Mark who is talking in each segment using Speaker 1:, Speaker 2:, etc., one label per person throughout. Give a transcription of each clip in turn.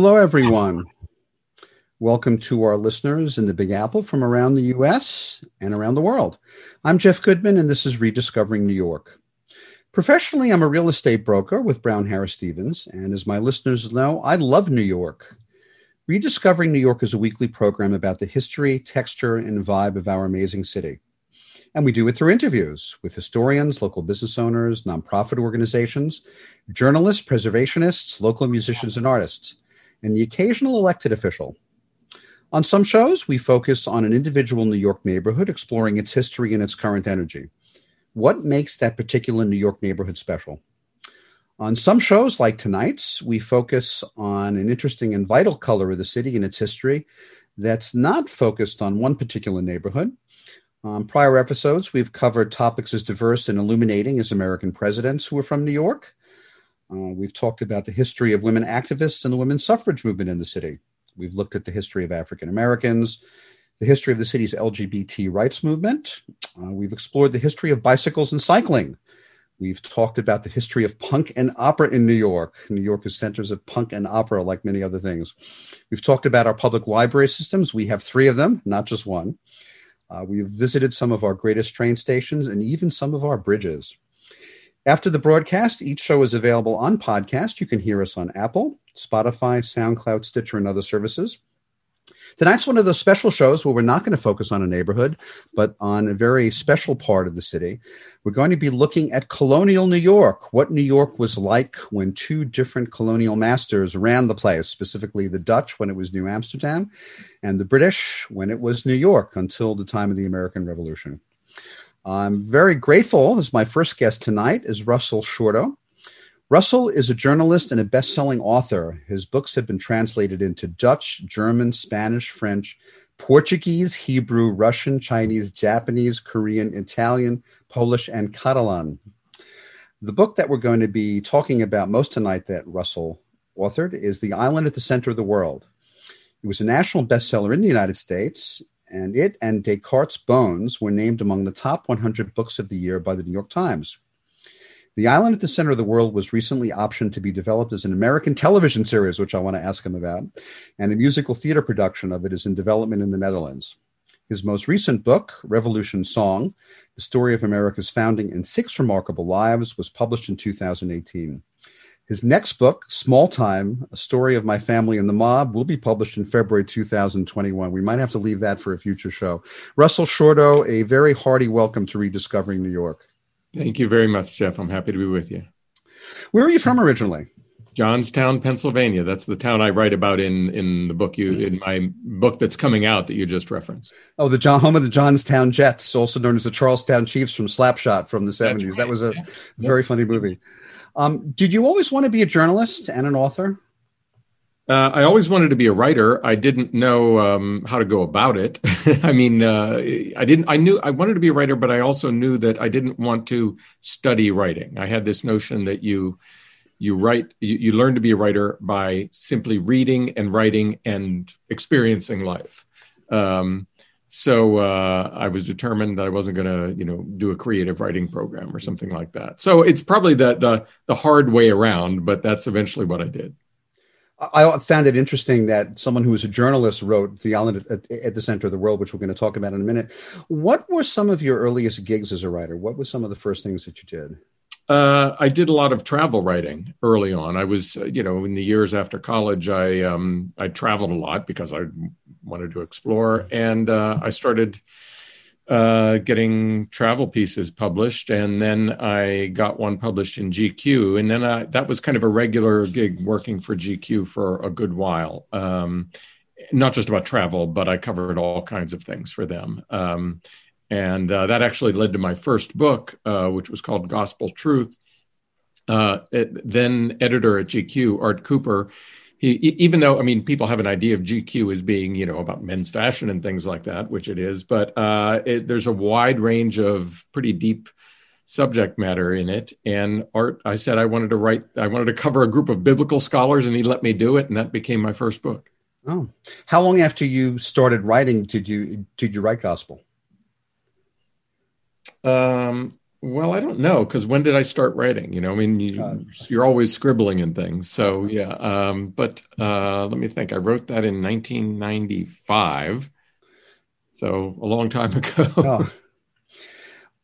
Speaker 1: Hello, everyone. Welcome to our listeners in the Big Apple from around the US and around the world. I'm Jeff Goodman, and this is Rediscovering New York. Professionally, I'm a real estate broker with Brown Harris Stevens, and as my listeners know, I love New York. Rediscovering New York is a weekly program about the history, texture, and vibe of our amazing city. And we do it through interviews with historians, local business owners, nonprofit organizations, journalists, preservationists, local musicians, and artists, and the occasional elected official. On some shows, we focus on an individual New York neighborhood, exploring its history and its current energy. What makes that particular New York neighborhood special? On some shows, like tonight's, we focus on an interesting and vital color of the city and its history that's not focused on one particular neighborhood. On prior episodes, we've covered topics as diverse and illuminating as American presidents who are from New York. Uh, we've talked about the history of women activists and the women's suffrage movement in the city. We've looked at the history of African Americans, the history of the city's LGBT rights movement. Uh, we've explored the history of bicycles and cycling. We've talked about the history of punk and opera in New York. New York is centers of punk and opera, like many other things. We've talked about our public library systems. We have three of them, not just one. Uh, we've visited some of our greatest train stations and even some of our bridges. After the broadcast, each show is available on podcast. You can hear us on Apple, Spotify, SoundCloud, Stitcher, and other services. Tonight's one of those special shows where we're not going to focus on a neighborhood, but on a very special part of the city. We're going to be looking at colonial New York, what New York was like when two different colonial masters ran the place, specifically the Dutch when it was New Amsterdam, and the British when it was New York until the time of the American Revolution. I'm very grateful as my first guest tonight is Russell Shorto. Russell is a journalist and a best-selling author. His books have been translated into Dutch, German, Spanish, French, Portuguese, Hebrew, Russian, Chinese, Japanese, Korean, Italian, Polish, and Catalan. The book that we're going to be talking about most tonight that Russell authored is The Island at the Center of the World. It was a national bestseller in the United States and it and Descartes' Bones were named among the top 100 books of the year by the New York Times. The Island at the Center of the World was recently optioned to be developed as an American television series, which I want to ask him about, and a musical theater production of it is in development in the Netherlands. His most recent book, Revolution Song The Story of America's Founding and Six Remarkable Lives, was published in 2018. His next book, Small Time, A Story of My Family and the Mob, will be published in February 2021. We might have to leave that for a future show. Russell Shorto, a very hearty welcome to Rediscovering New York.
Speaker 2: Thank you very much, Jeff. I'm happy to be with you.
Speaker 1: Where are you from originally?
Speaker 2: Johnstown, Pennsylvania. That's the town I write about in in the book you in my book that's coming out that you just referenced.
Speaker 1: Oh, the John, home of the Johnstown Jets, also known as the Charlestown Chiefs from Slap Shot from the 70s. Right. That was a very funny movie. Um, did you always want to be a journalist and an author?
Speaker 2: Uh, I always wanted to be a writer. I didn't know um, how to go about it. I mean, uh, I didn't. I knew I wanted to be a writer, but I also knew that I didn't want to study writing. I had this notion that you you write you, you learn to be a writer by simply reading and writing and experiencing life. Um, so uh, I was determined that I wasn't going to, you know, do a creative writing program or something like that. So it's probably the the the hard way around, but that's eventually what I did.
Speaker 1: I found it interesting that someone who was a journalist wrote "The Island at, at, the Center of the World," which we're going to talk about in a minute. What were some of your earliest gigs as a writer? What were some of the first things that you did?
Speaker 2: Uh, I did a lot of travel writing early on. I was, uh, you know, in the years after college, I um, I traveled a lot because I wanted to explore, and uh, I started uh, getting travel pieces published, and then I got one published in GQ, and then I, that was kind of a regular gig working for GQ for a good while. Um, not just about travel, but I covered all kinds of things for them. Um, and uh, that actually led to my first book, uh, which was called Gospel Truth. Uh, it, then editor at GQ, Art Cooper, even though I mean people have an idea of GQ as being you know about men's fashion and things like that, which it is, but uh, it, there's a wide range of pretty deep subject matter in it. And Art, I said I wanted to write, I wanted to cover a group of biblical scholars, and he let me do it, and that became my first book.
Speaker 1: Oh, how long after you started writing did you did you write gospel?
Speaker 2: Um, Well, I don't know because when did I start writing? You know, I mean, you, are always scribbling and things. So yeah, um, but uh, let me think. I wrote that in 1995, so a long time ago. oh.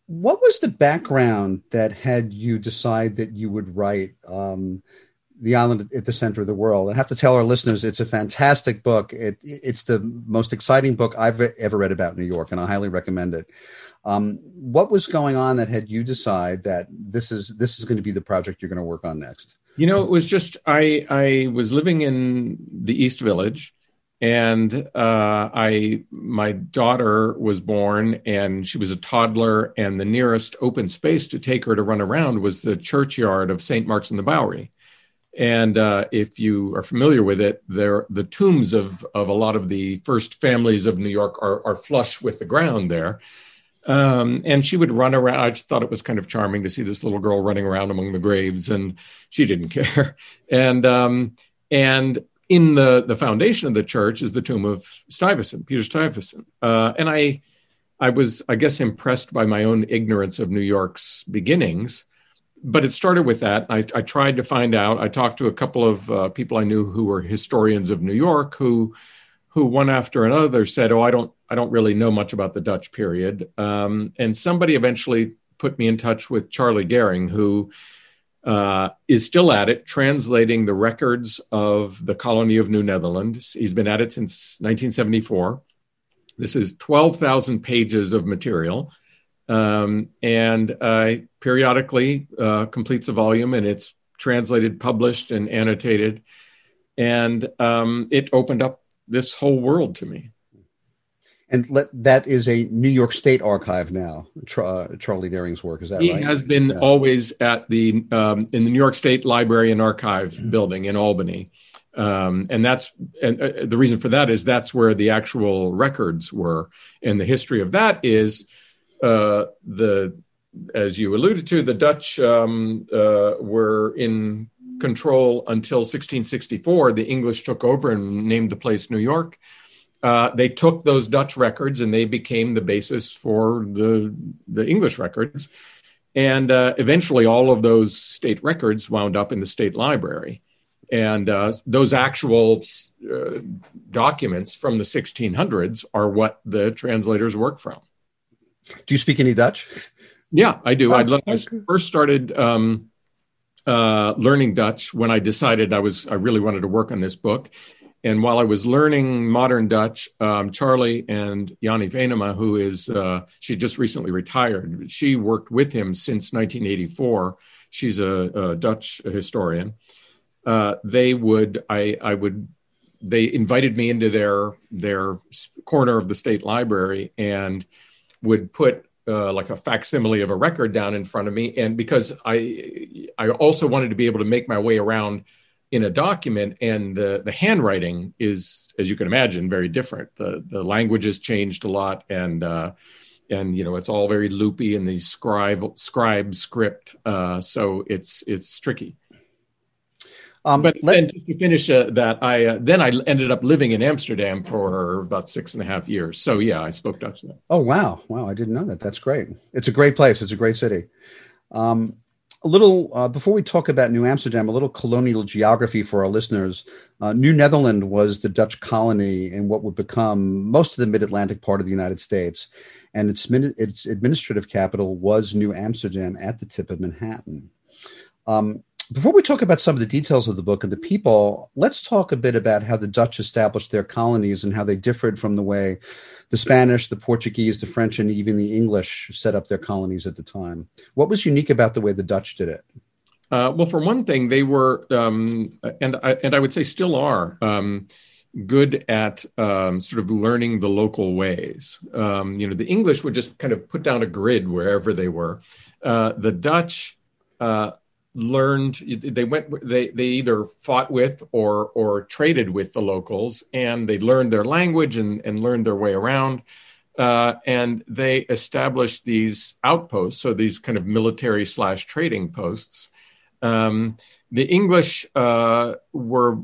Speaker 1: What was the background that had you decide that you would write um, the island at the center of the world? I have to tell our listeners, it's a fantastic book. It, it's the most exciting book I've ever read about New York, and I highly recommend it. Um, what was going on that had you decide that this is this is going to be the project you're going to work on next?
Speaker 2: You know, it was just I I was living in the East Village, and uh, I my daughter was born, and she was a toddler, and the nearest open space to take her to run around was the churchyard of St. Mark's in the Bowery. And uh, if you are familiar with it, there the tombs of of a lot of the first families of New York are, are flush with the ground there. Um, and she would run around. I just thought it was kind of charming to see this little girl running around among the graves, and she didn't care. And um, and in the the foundation of the church is the tomb of Stuyvesant, Peter Stuyvesant. Uh, and I I was, I guess, impressed by my own ignorance of New York's beginnings. But it started with that. I, I tried to find out. I talked to a couple of uh, people I knew who were historians of New York, who who one after another said, "Oh, I don't I don't really know much about the Dutch period. Um, and somebody eventually put me in touch with Charlie Gehring, who uh, is still at it, translating the records of the colony of New Netherland. He's been at it since 1974. This is 12,000 pages of material. Um, and uh, periodically uh, completes a volume, and it's translated, published, and annotated. And um, it opened up this whole world to me
Speaker 1: and let, that is a New York State archive now. uh, Charlie Gehring's work is that
Speaker 2: he
Speaker 1: right?
Speaker 2: Has been yeah. always at the um, in the New York State Library and Archive mm-hmm. building in Albany, um, and that's and uh, the reason for that is that's where the actual records were, and the history of that is the as you alluded to, the Dutch um, uh, were in control until 1664. The English took over and named the place New York uh, they took those Dutch records and they became the basis for the the English records, and uh, eventually all of those state records wound up in the state library, and uh, those actual uh, documents from the 1600s are what the translators work from.
Speaker 1: Do you speak any Dutch?
Speaker 2: Yeah, I do. Oh, I, I first started. Um, uh, learning Dutch when I decided I was I really wanted to work on this book, and while I was learning modern Dutch, um, Charlie and Jannie Venema, who is, uh, she just recently retired, she worked with him since 1984. She's a, a Dutch historian. Uh, they would, I, I would, they invited me into their their corner of the state library and would put uh, like a facsimile of a record down in front of me. And because I, I also wanted to be able to make my way around in a document and the, the handwriting is as you can imagine very different the the language has changed a lot and uh, and you know it's all very loopy in the scribe scribe script uh, so it's it's tricky um, but let, then to finish uh, that, I uh, then I ended up living in Amsterdam for about six and a half years. So yeah, I spoke Dutch then.
Speaker 1: Oh wow, wow! I didn't know that. That's great. It's a great place. It's a great city. Um, a little uh, before we talk about New Amsterdam, a little colonial geography for our listeners. Uh, New Netherland was the Dutch colony in what would become most of the mid-Atlantic part of the United States, and its its administrative capital was New Amsterdam at the tip of Manhattan. Um, before we talk about some of the details of the book and the people, let's talk a bit about how the Dutch established their colonies and how they differed from the way the Spanish, the Portuguese, the French, and even the English set up their colonies at the time. What was unique about the way the Dutch did it?
Speaker 2: Uh, well, for one thing, they were, um, and I, and I would say still are, um, good at um, sort of learning the local ways. Um, you know, the English would just kind of put down a grid wherever they were. Uh, the Dutch uh, learned they went they they either fought with or or traded with the locals and they learned their language and and learned their way around. Uh, and they established these outposts so these kind of military slash trading posts. Um, the english uh, were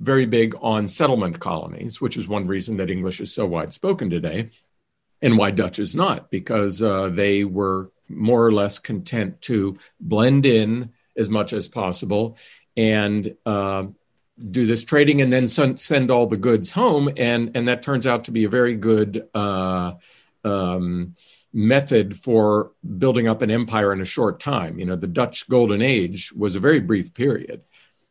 Speaker 2: very big on settlement colonies which is one reason that english is so wide spoken today and why dutch is not because uh, they were more or less content to blend in as much as possible and uh, do this trading and then send all the goods home. And, and that turns out to be a very good uh, um, method for building up an empire in a short time. You know, the Dutch Golden Age was a very brief period.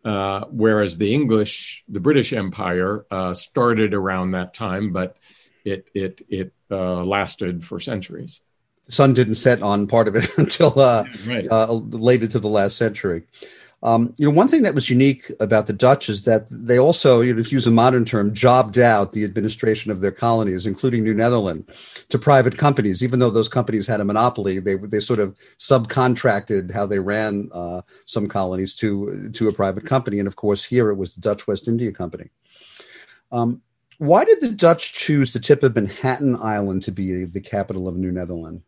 Speaker 2: Uh, whereas the English, the British Empire, uh, started around that time, but it it it uh, lasted for centuries.
Speaker 1: The sun didn't set on part of it until uh, right. Uh, late into the last century. Um, you know, one thing that was unique about the Dutch is that they also, you know, to use a modern term, jobbed out the administration of their colonies, including New Netherland, to private companies. Even though those companies had a monopoly, they they sort of subcontracted how they ran uh, some colonies to to a private company. And of course, here it was the Dutch West India Company. Um, why did the Dutch choose the tip of Manhattan Island to be the capital of New Netherland?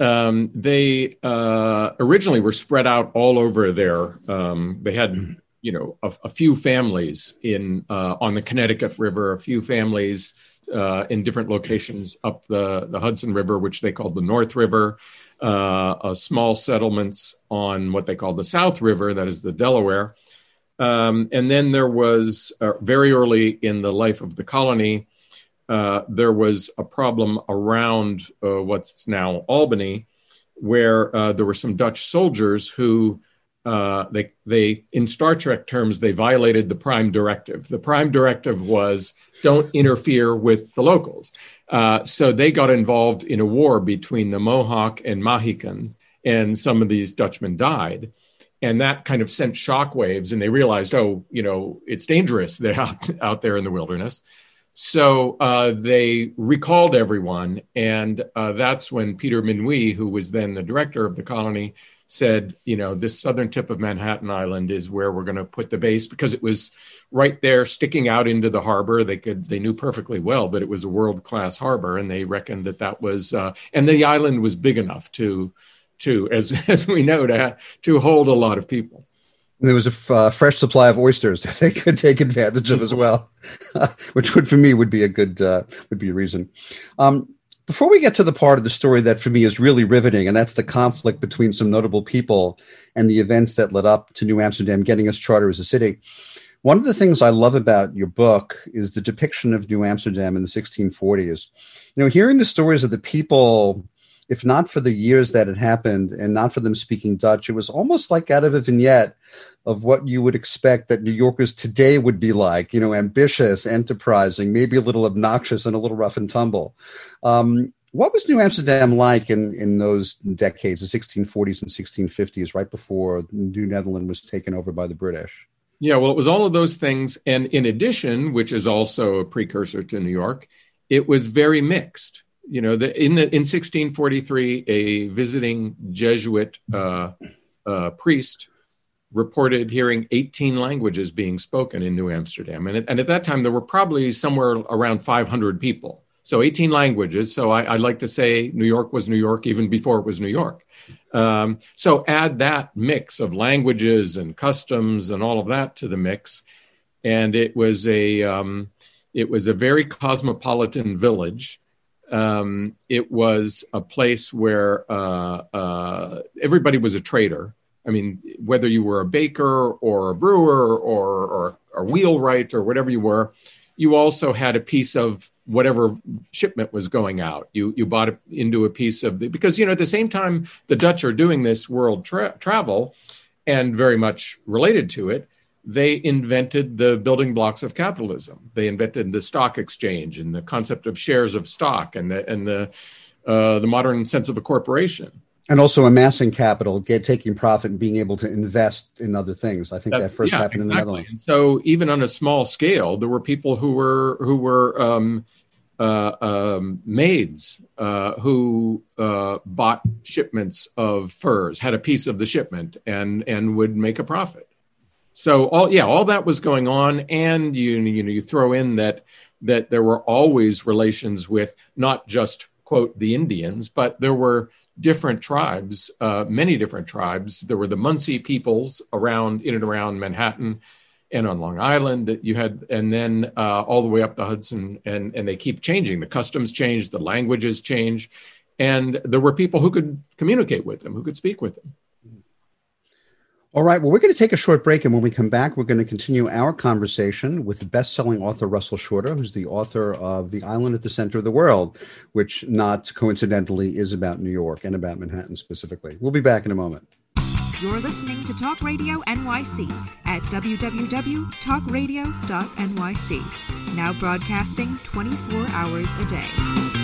Speaker 2: Um, they uh, originally were spread out all over there. Um, they had, you know, a, a few families in uh, on the Connecticut River, a few families uh, in different locations up the, the Hudson River, which they called the North River. Uh, small settlements on what they called the South River, that is the Delaware. Um, and then there was uh, very early in the life of the colony uh, there was a problem around uh, what's now Albany, where uh, there were some Dutch soldiers who uh, they they in Star Trek terms they violated the Prime Directive. The Prime Directive was don't interfere with the locals. Uh, so they got involved in a war between the Mohawk and Mohicans, and some of these Dutchmen died and that kind of sent shockwaves and they realized oh you know it's dangerous out, out there in the wilderness so uh, they recalled everyone, and uh, that's when Peter Minuit, who was then the director of the colony, said, "You know, this southern tip of Manhattan Island is where we're going to put the base because it was right there, sticking out into the harbor. They could, they knew perfectly well that it was a world class harbor, and they reckoned that that was, uh, and the island was big enough to, to as as we know, to to hold a lot of people."
Speaker 1: There was a uh, fresh supply of oysters that they could take advantage of as well, which would for me would be a good uh, would be a reason. Um, before we get to the part of the story that for me is really riveting, and that's the conflict between some notable people and the events that led up to New Amsterdam getting its charter as a city. One of the things I love about your book is the depiction of New Amsterdam in the 1640s. You know, hearing the stories of the people if not for the years that it happened and not for them speaking Dutch, it was almost like out of a vignette of what you would expect that New Yorkers today would be like, you know, ambitious, enterprising, maybe a little obnoxious and a little rough and tumble. Um, what was New Amsterdam like in, in those decades, the 1640s and 1650s, right before New Netherland was taken over by the British?
Speaker 2: Yeah, well, it was all of those things. And in addition, which is also a precursor to New York, it was very mixed you know, the, in the, in 1643, a visiting Jesuit uh, uh, priest reported hearing 18 languages being spoken in New Amsterdam, and, and at that time there were probably somewhere around 500 people. So 18 languages. So I, would like to say New York was New York even before it was New York. Um, so add that mix of languages and customs and all of that to the mix, and it was a um, it was a very cosmopolitan village um, it was a place where uh, uh, everybody was a trader. I mean, whether you were a baker or a brewer or, or a wheelwright or whatever you were, you also had a piece of whatever shipment was going out. You you bought into a piece of the because you know at the same time the Dutch are doing this world tra- travel, and very much related to it they invented the building blocks of capitalism. They invented the stock exchange and the concept of shares of stock and the and the uh, the modern sense of a corporation.
Speaker 1: And also amassing capital, get taking profit, and being able to invest in other things. I think That's, that first yeah, happened exactly. in the Netherlands.
Speaker 2: so even on a small scale, there were people who were who were um, uh, um, maids uh, who uh, bought shipments of furs, had a piece of the shipment, and and would make a profit. So all yeah, all that was going on, and you you know you throw in that that there were always relations with not just quote the Indians, but there were different tribes, uh, many different tribes. There were the Munsee peoples around in and around Manhattan and on Long Island that you had, and then uh, all the way up the Hudson, and and they keep changing. The customs change, the languages change, and there were people who could communicate with them, who could speak with them.
Speaker 1: All right. Well, we're going to take a short break. And when we come back, we're going to continue our conversation with best selling author Russell Shorto, who's the author of The Island at the Center of the World, which, not coincidentally, is about New York and about Manhattan specifically. We'll be back in a moment.
Speaker 3: You're listening to Talk Radio NYC at www.talkradio.nyc, now broadcasting 24 hours a day.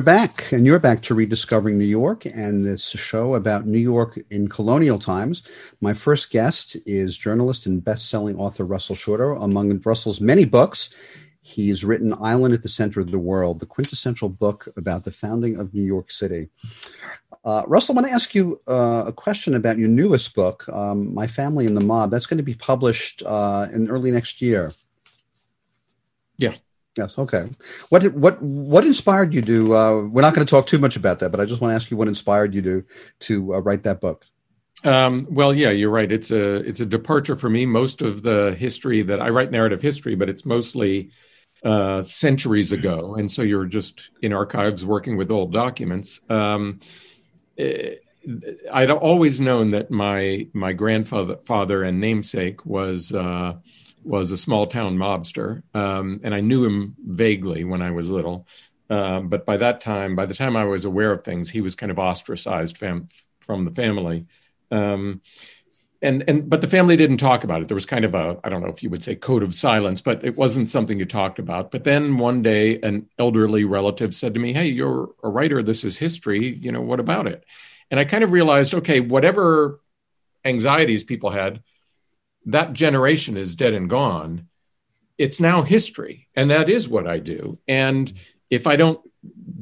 Speaker 1: We're back, and you're back to Rediscovering New York and this show about New York in colonial times. My first guest is journalist and best selling author Russell Shorto. Among Russell's many books, he's written Island at the Center of the World, the quintessential book about the founding of New York City. Uh, Russell, I want to ask you uh, a question about your newest book, um, My Family and the Mob. That's going to be published uh, in early next year. Yes. Okay. What what what inspired you to? Uh, we're not going to talk too much about that, but I just want to ask you what inspired you to to uh, write that book.
Speaker 2: Um, well, yeah, you're right. It's a it's a departure for me. Most of the history that I write narrative history, but it's mostly uh, centuries ago, and so you're just in archives working with old documents. Um, eh, I'd always known that my my grandfather father and namesake was uh, was a small town mobster, um, and I knew him vaguely when I was little. Uh, but by that time, by the time I was aware of things, he was kind of ostracized fam- from the family. Um, and and but the family didn't talk about it. There was kind of a I don't know if you would say code of silence, but it wasn't something you talked about. But then one day, an elderly relative said to me, "Hey, you're a writer. This is history. You know what about it?" And I kind of realized, okay, whatever anxieties people had, that generation is dead and gone. It's now history, and that is what I do. And if I don't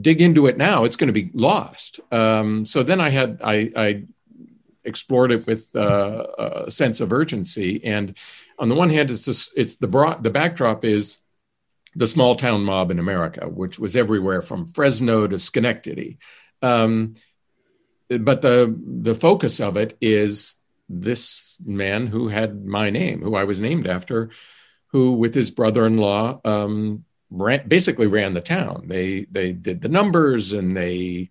Speaker 2: dig into it now, it's going to be lost. Um, so then I had I, I explored it with uh, a sense of urgency. And on the one hand, it's it's the broad, the backdrop is the small town mob in America, which was everywhere from Fresno to Schenectady. Um, but the the focus of it is this man who had my name, who I was named after, who with his brother-in-law um, ran, basically ran the town. They they did the numbers and they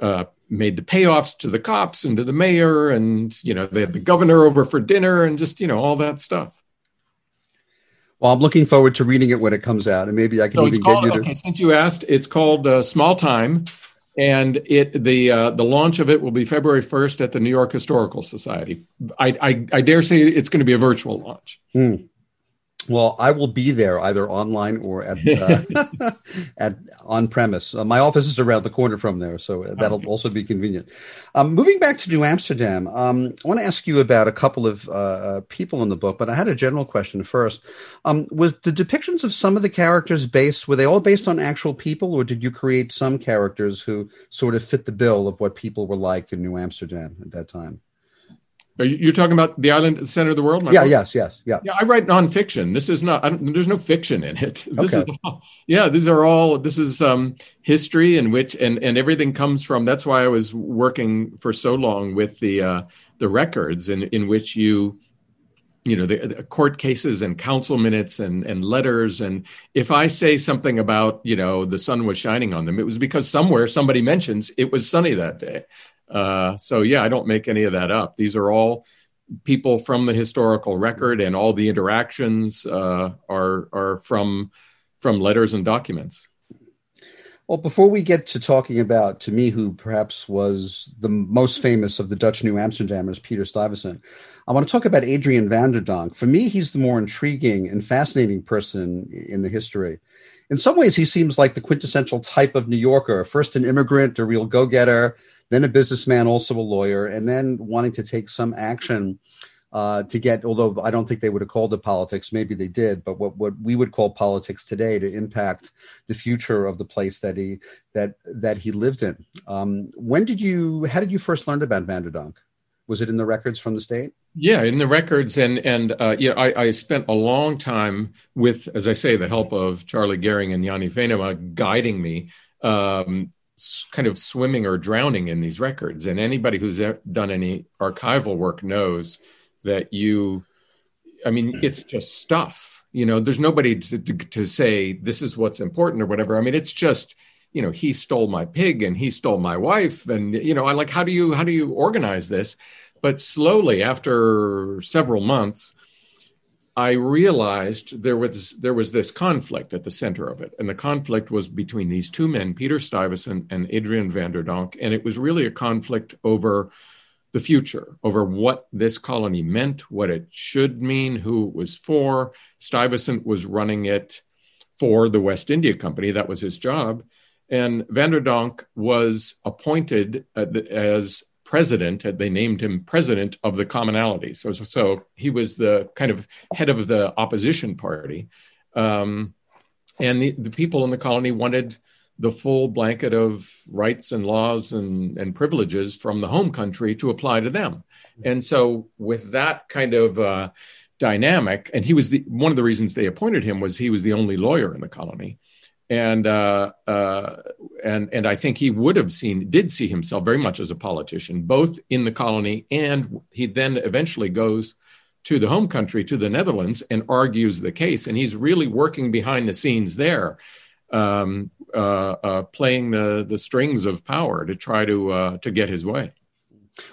Speaker 2: uh, made the payoffs to the cops and to the mayor, and you know they had the governor over for dinner and just you know all that stuff.
Speaker 1: Well, I'm looking forward to reading it when it comes out, and maybe I can
Speaker 2: so
Speaker 1: even
Speaker 2: called,
Speaker 1: get you to.
Speaker 2: Okay, since you asked, it's called uh, Small Time. And it the uh, the launch of it will be February first at the New York Historical Society. I I, I dare say it's going to be a virtual launch.
Speaker 1: Hmm. Well, I will be there either online or at uh, at on premise. Uh, my office is around the corner from there, so that'll okay. also be convenient. Um, moving back to New Amsterdam, um, I want to ask you about a couple of uh, uh, people in the book, but I had a general question first. Um, was the depictions of some of the characters based? Were they all based on actual people, or did you create some characters who sort of fit the bill of what people were like in New Amsterdam at that time?
Speaker 2: Are you talking about the island at the center of the world?
Speaker 1: yeah, book? yes, yes, yeah.
Speaker 2: Yeah, I write nonfiction. This is not. there's no fiction in it. This okay. is. All, yeah, these are all. This is um, history in which and and everything comes from. That's why I was working for so long with the uh, the records in in which you you know the, the, court cases and council minutes and and letters and if i say something about you know the sun was shining on them it was because somewhere somebody mentions it was sunny that day uh, so yeah, I don't make any of that up. These are all people from the historical record, and all the interactions uh, are are from from letters and documents.
Speaker 1: Well, before we get to talking about, to me, who perhaps was the most famous of the Dutch New Amsterdammers, Peter Stuyvesant, I want to talk about Adrian van der Donck. For me, he's the more intriguing and fascinating person in the history. In some ways, he seems like the quintessential type of New Yorker, first an immigrant, a real go getter, then a businessman, also a lawyer, and then wanting to take some action uh, to get, although I don't think they would have called it politics, maybe they did, but what, what we would call politics today to impact the future of the place that he that that he lived in. Um, when did you? How did you first learn about Van der Donck? Was it in the records from the state?
Speaker 2: Yeah, in the records, and and uh, yeah, I, I, spent a long time with, as I say, the help of Charlie Gehring and Jannie Venema guiding me um, kind of swimming or drowning in these records. And anybody who's done any archival work knows that you, I mean, it's just stuff. You know, there's nobody to, to, to say this is what's important or whatever. I mean, it's just, you know, he stole my pig and he stole my wife, and you know, I like how do you how do you organize this? But slowly, after several months, I realized there was there was this conflict at the center of it, and the conflict was between these two men, Peter Stuyvesant and Adrian van der and it was really a conflict over the future, over what this colony meant, what it should mean, who it was for. Stuyvesant was running it for the West India Company; that was his job, and van der was appointed uh, as president. They named him president of the commonality. So, so he was the kind of head of the opposition party. Um, and the, the people in the colony wanted the full blanket of rights and laws and, and privileges from the home country to apply to them. And so, with that kind of uh, dynamic, and he was the one of the reasons they appointed him was he was the only lawyer in the colony and uh, uh, and and I think he would have seen did see himself very much as a politician, both in the colony and he then eventually goes to the home country to the Netherlands and argues the case, and he's really working behind the scenes there, um, uh, uh playing the the strings of power to try to uh, to get his way.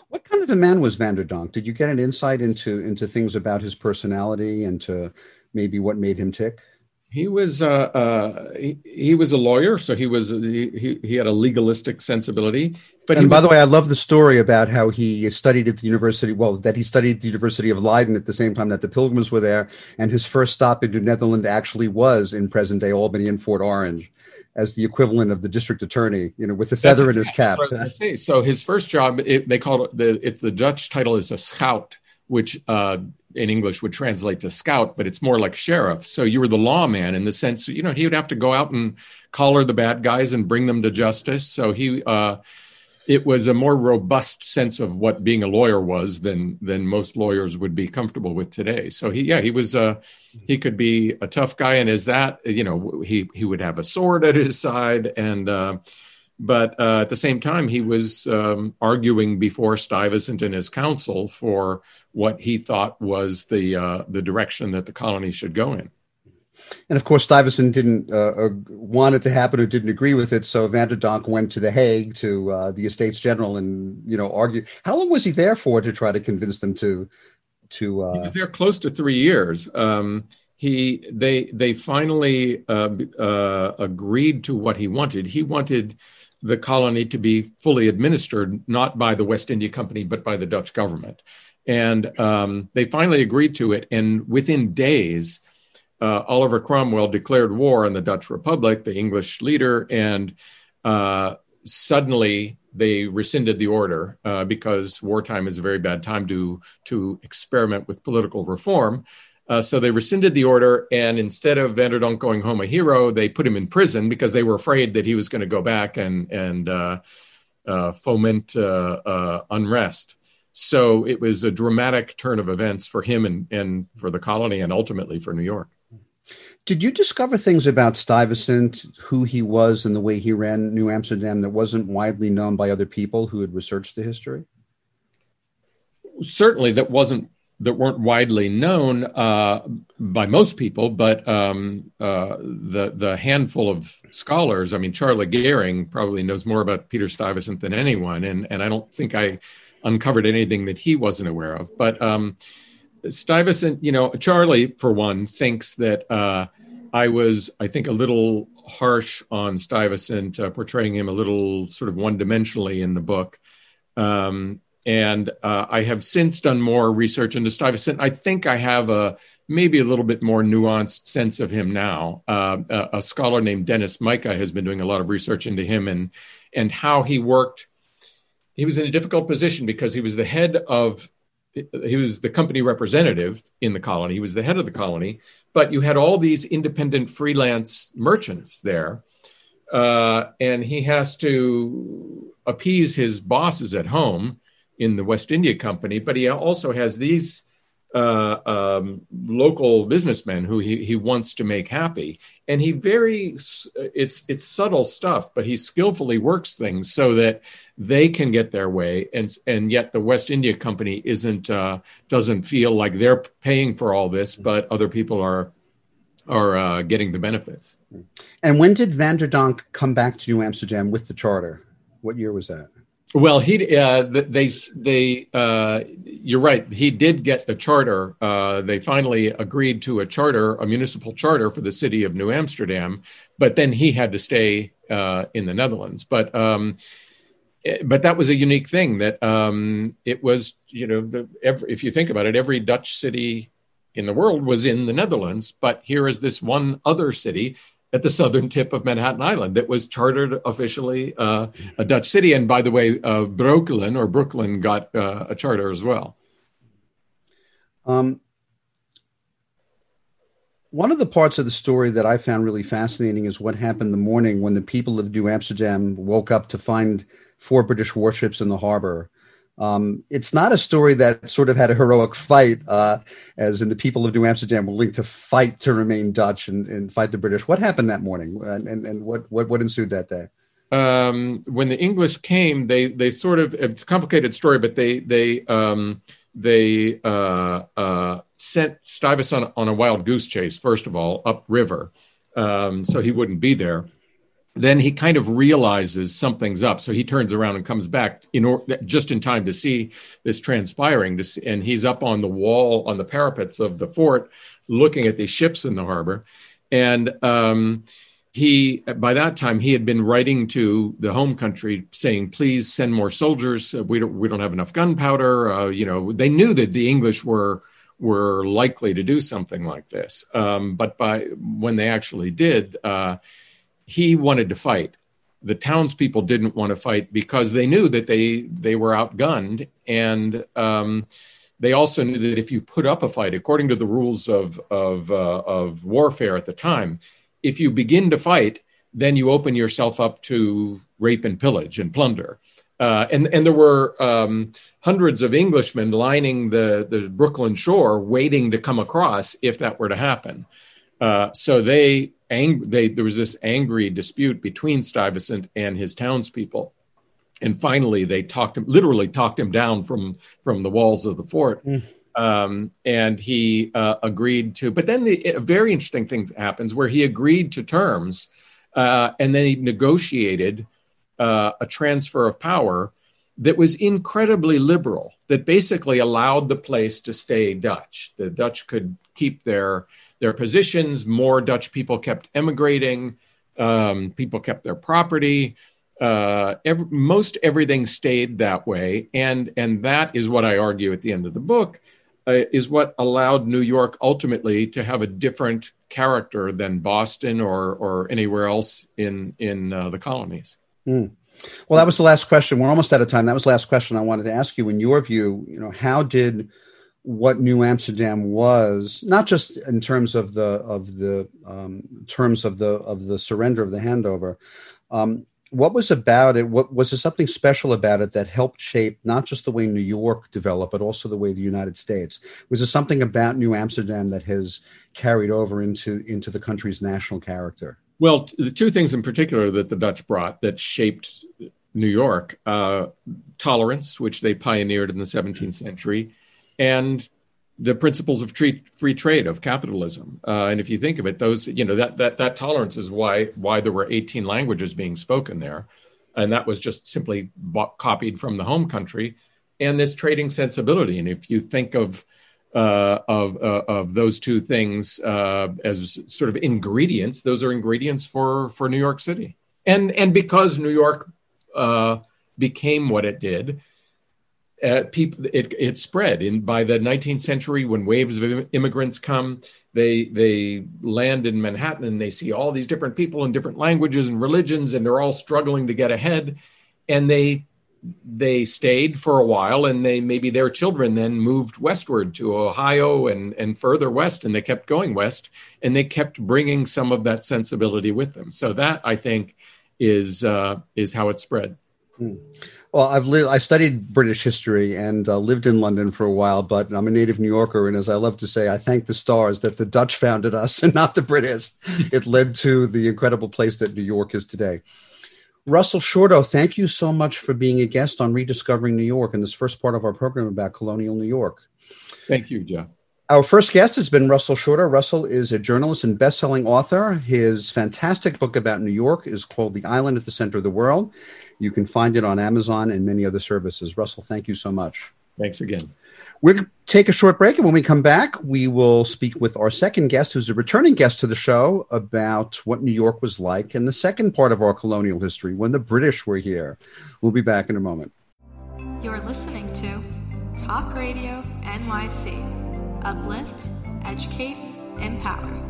Speaker 1: What kind of a man was Van der Donck? Did you get an insight into into things about his personality and to maybe what made him tick?
Speaker 2: He was uh, uh, he, he, was a lawyer, so he was he, he had a legalistic sensibility.
Speaker 1: But and by was, the way, I love the story about how he studied at the university. Well, that he studied at the University of Leiden at the same time that the Pilgrims were there, and his first stop in New Netherlands actually was in present day Albany and Fort Orange, as the equivalent of the district attorney, you know, with a feather in his cap.
Speaker 2: So his first job, it, they call it the it, the Dutch title is a schout, which uh, in English would translate to scout, but it's more like sheriff. So you were the lawman in the sense, you know, he would have to go out and collar the bad guys and bring them to justice. So he, uh, it was a more robust sense of what being a lawyer was than than most lawyers would be comfortable with today. So he, yeah, he was uh, he could be a tough guy, and as that, you know, he he would have a sword at his side, and uh, but uh, at the same time, he was um, arguing before Stuyvesant and his council for what he thought was the uh, the direction that the colony should go in.
Speaker 1: And of course, Stuyvesant didn't uh, uh want it to happen or didn't agree with it. So Van der Donck went to The Hague to uh, the Estates General and you know argue. How long was he there for to try to convince them to to?
Speaker 2: Uh, he was there close to three years. Um, he they they finally uh, uh, agreed to what he wanted. He wanted the colony to be fully administered not by the West India Company but by the Dutch government. And um, they finally agreed to it. And within days, uh, Oliver Cromwell declared war on the Dutch Republic, the English leader, and uh, suddenly they rescinded the order uh, because wartime is a very bad time to to experiment with political reform. Uh, so they rescinded the order, and instead of Van der Donck going home a hero, they put him in prison because they were afraid that he was going to go back and and uh, uh, foment uh, uh, unrest. So it was a dramatic turn of events for him and and for the colony, and ultimately for New York.
Speaker 1: Did you discover things about Stuyvesant, who he was, and the way he ran New Amsterdam that wasn't widely known by other people who had researched the history?
Speaker 2: Certainly, that wasn't that weren't widely known uh, by most people, but um, uh, the the handful of scholars. I mean, Charlie Gehring probably knows more about Peter Stuyvesant than anyone, and and I don't think I uncovered anything that he wasn't aware of. But um, Stuyvesant, you know, Charlie for one thinks that uh, I was, I think, a little harsh on Stuyvesant, uh, portraying him a little sort of one dimensionally in the book. Um, and uh, I have since done more research into Stuyvesant. I think I have a maybe a little bit more nuanced sense of him now. Uh, a, a, scholar named Dennis Maika has been doing a lot of research into him and and how he worked. He was in a difficult position because he was the head of he was the company representative in the colony. He was the head of the colony, but you had all these independent freelance merchants there, uh, and he has to appease his bosses at home in the West India Company, but he also has these uh, um, local businessmen who he, he wants to make happy, and he very it's it's subtle stuff, but he skillfully works things so that they can get their way, and and yet the West India Company isn't uh, doesn't feel like they're paying for all this, but other people are are uh, getting the benefits.
Speaker 1: And when did Van der Donck come back to New Amsterdam with the charter? What year was that?
Speaker 2: Well, he uh, they they uh, you're right. He did get the charter. Uh, they finally agreed to a charter, a municipal charter for the city of New Amsterdam, but then he had to stay uh, in the Netherlands. But um, eh, but that was a unique thing that um, it was you know the, every, if you think about it, every Dutch city in the world was in the Netherlands, but here is this one other city at the southern tip of Manhattan Island that was chartered officially uh, a Dutch city. And by the way, uh, Brooklyn or Brooklyn got uh, a charter as well. Um,
Speaker 1: one of the parts of the story that I found really fascinating is what happened the morning when the people of New Amsterdam woke up to find four British warships in the harbor. Um, it's not a story that sort of had a heroic fight, uh, as in the people of New Amsterdam were linked to fight to remain Dutch and, and fight the British. What happened that morning, and, and, and what, what what ensued that day?
Speaker 2: Um, when the English came, they they sort of it's a complicated story, but they they um, they uh, uh, sent Stuyvesant on a wild goose chase first of all upriver, um, so he wouldn't be there then he kind of realizes something's up. So he turns around and comes back in or, just in time to see this transpiring and he's up on the wall on the parapets of the fort looking at these ships in the harbor. And um, he by that time he had been writing to the home country saying please send more soldiers. We don't we don't have enough gunpowder. Uh, you know they knew that the english were were likely to do something like this. Um, but by when they actually did uh, he wanted to fight. The townspeople didn't want to fight because they knew that they they were outgunned, and um, they also knew that if you put up a fight, according to the rules of of uh, of warfare at the time, if you begin to fight, then you open yourself up to rape and pillage and plunder. Uh, and and there were um, hundreds of Englishmen lining the the Brooklyn shore, waiting to come across if that were to happen. Uh, so they ang- they, there was this angry dispute between Stuyvesant and his townspeople. And finally, they talked him, literally talked him down from, from the walls of the fort. Mm. Um, and he uh, agreed to, but then the a very interesting thing happens where he agreed to terms uh, and then he negotiated uh, a transfer of power that was incredibly liberal, that basically allowed the place to stay Dutch. The Dutch could keep their their positions. More Dutch people kept emigrating. Um, people kept their property. uh, every, most everything stayed that way, and and that is what I argue at the end of the book uh, is what allowed New York ultimately to have a different character than Boston or or anywhere else in in uh, the colonies.
Speaker 1: Mm. Well, that was the last question. We're almost out of time. That was the last question I wanted to ask you. In your view, you know, how did what New Amsterdam was, not just in terms of the of the um, terms of the of the surrender of the handover, um, what was about it? What was there something special about it that helped shape not just the way New York developed, but also the way the United States? Was there something about New Amsterdam that has carried over into into the country's national character?
Speaker 2: Well, the two things in particular that the Dutch brought that shaped New York uh, tolerance, which they pioneered in the 17th century, and the principles of free, trade of capitalism. Uh, and if you think of it, those you know that that that tolerance is why why there were 18 languages being spoken there, and that was just simply bought, copied from the home country, and this trading sensibility. And if you think of uh, of uh, of those two things uh, as sort of ingredients. Those are ingredients for for New York City, and and because New York uh, became what it did, uh, people it it spread. In by the 19th century, when waves of immigrants come, they they land in Manhattan and they see all these different people in different languages and religions, and they're all struggling to get ahead, and they they stayed for a while and they maybe their children then moved westward to ohio and, and further west and they kept going west and they kept bringing some of that sensibility with them. So that i think is uh, is how it spread.
Speaker 1: Hmm. well i've lived i studied british history and uh, lived in london for a while but i'm a native new yorker and as i love to say i thank the stars that the dutch founded us and not the british. It led to the incredible place that new york is today Russell Shorto, thank you so much for being a guest on Rediscovering New York in this first part of our program about colonial New York.
Speaker 2: Thank you, Jeff.
Speaker 1: Our first guest has been Russell Shorto. Russell is a journalist and best-selling author. His fantastic book about New York is called The Island at the Center of the World. You can find it on Amazon and many other services. Russell, thank you so much.
Speaker 2: Thanks again.
Speaker 1: We'll take a short break, and when we come back, we will speak with our second guest, who's a returning guest to the show, about what New York was like in the second part of our colonial history when the British were here. We'll be back in a moment.
Speaker 3: You're listening to Talk Radio NYC. Uplift, educate, empower.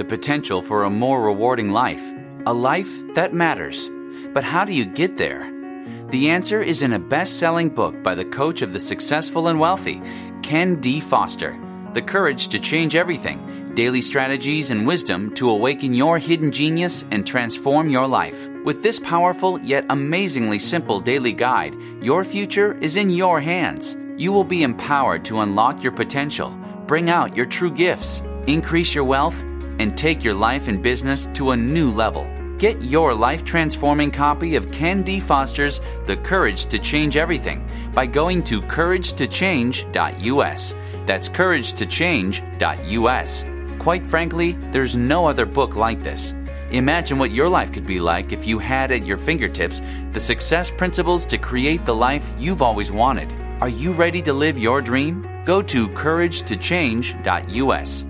Speaker 4: the potential for a more rewarding life, a life that matters. But how do you get there? The answer is in a best selling book by the coach of the successful and wealthy, Ken D. Foster The Courage to Change Everything Daily Strategies and Wisdom to Awaken Your Hidden Genius and Transform Your Life. With this powerful yet amazingly simple daily guide, your future is in your hands. You will be empowered to unlock your potential, bring out your true gifts, increase your wealth, and take your life and business to a new level. Get your life transforming copy of Ken D. Foster's The Courage to Change Everything by going to couragetochange.us. That's couragetochange.us. Quite frankly, there's no other book like this. Imagine what your life could be like if you had at your fingertips the success principles to create the life you've always wanted. Are you ready to live your dream? Go to couragetochange.us.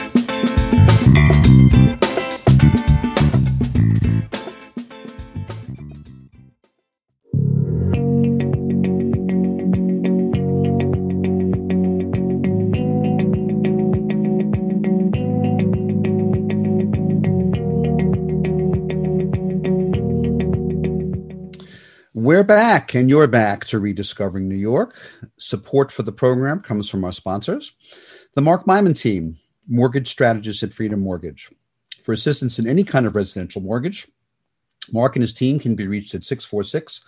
Speaker 1: We're back, and you're back to Rediscovering New York. Support for the program comes from our sponsors, the Mark Myman team, mortgage strategist at Freedom Mortgage. For assistance in any kind of residential mortgage, Mark and his team can be reached at 646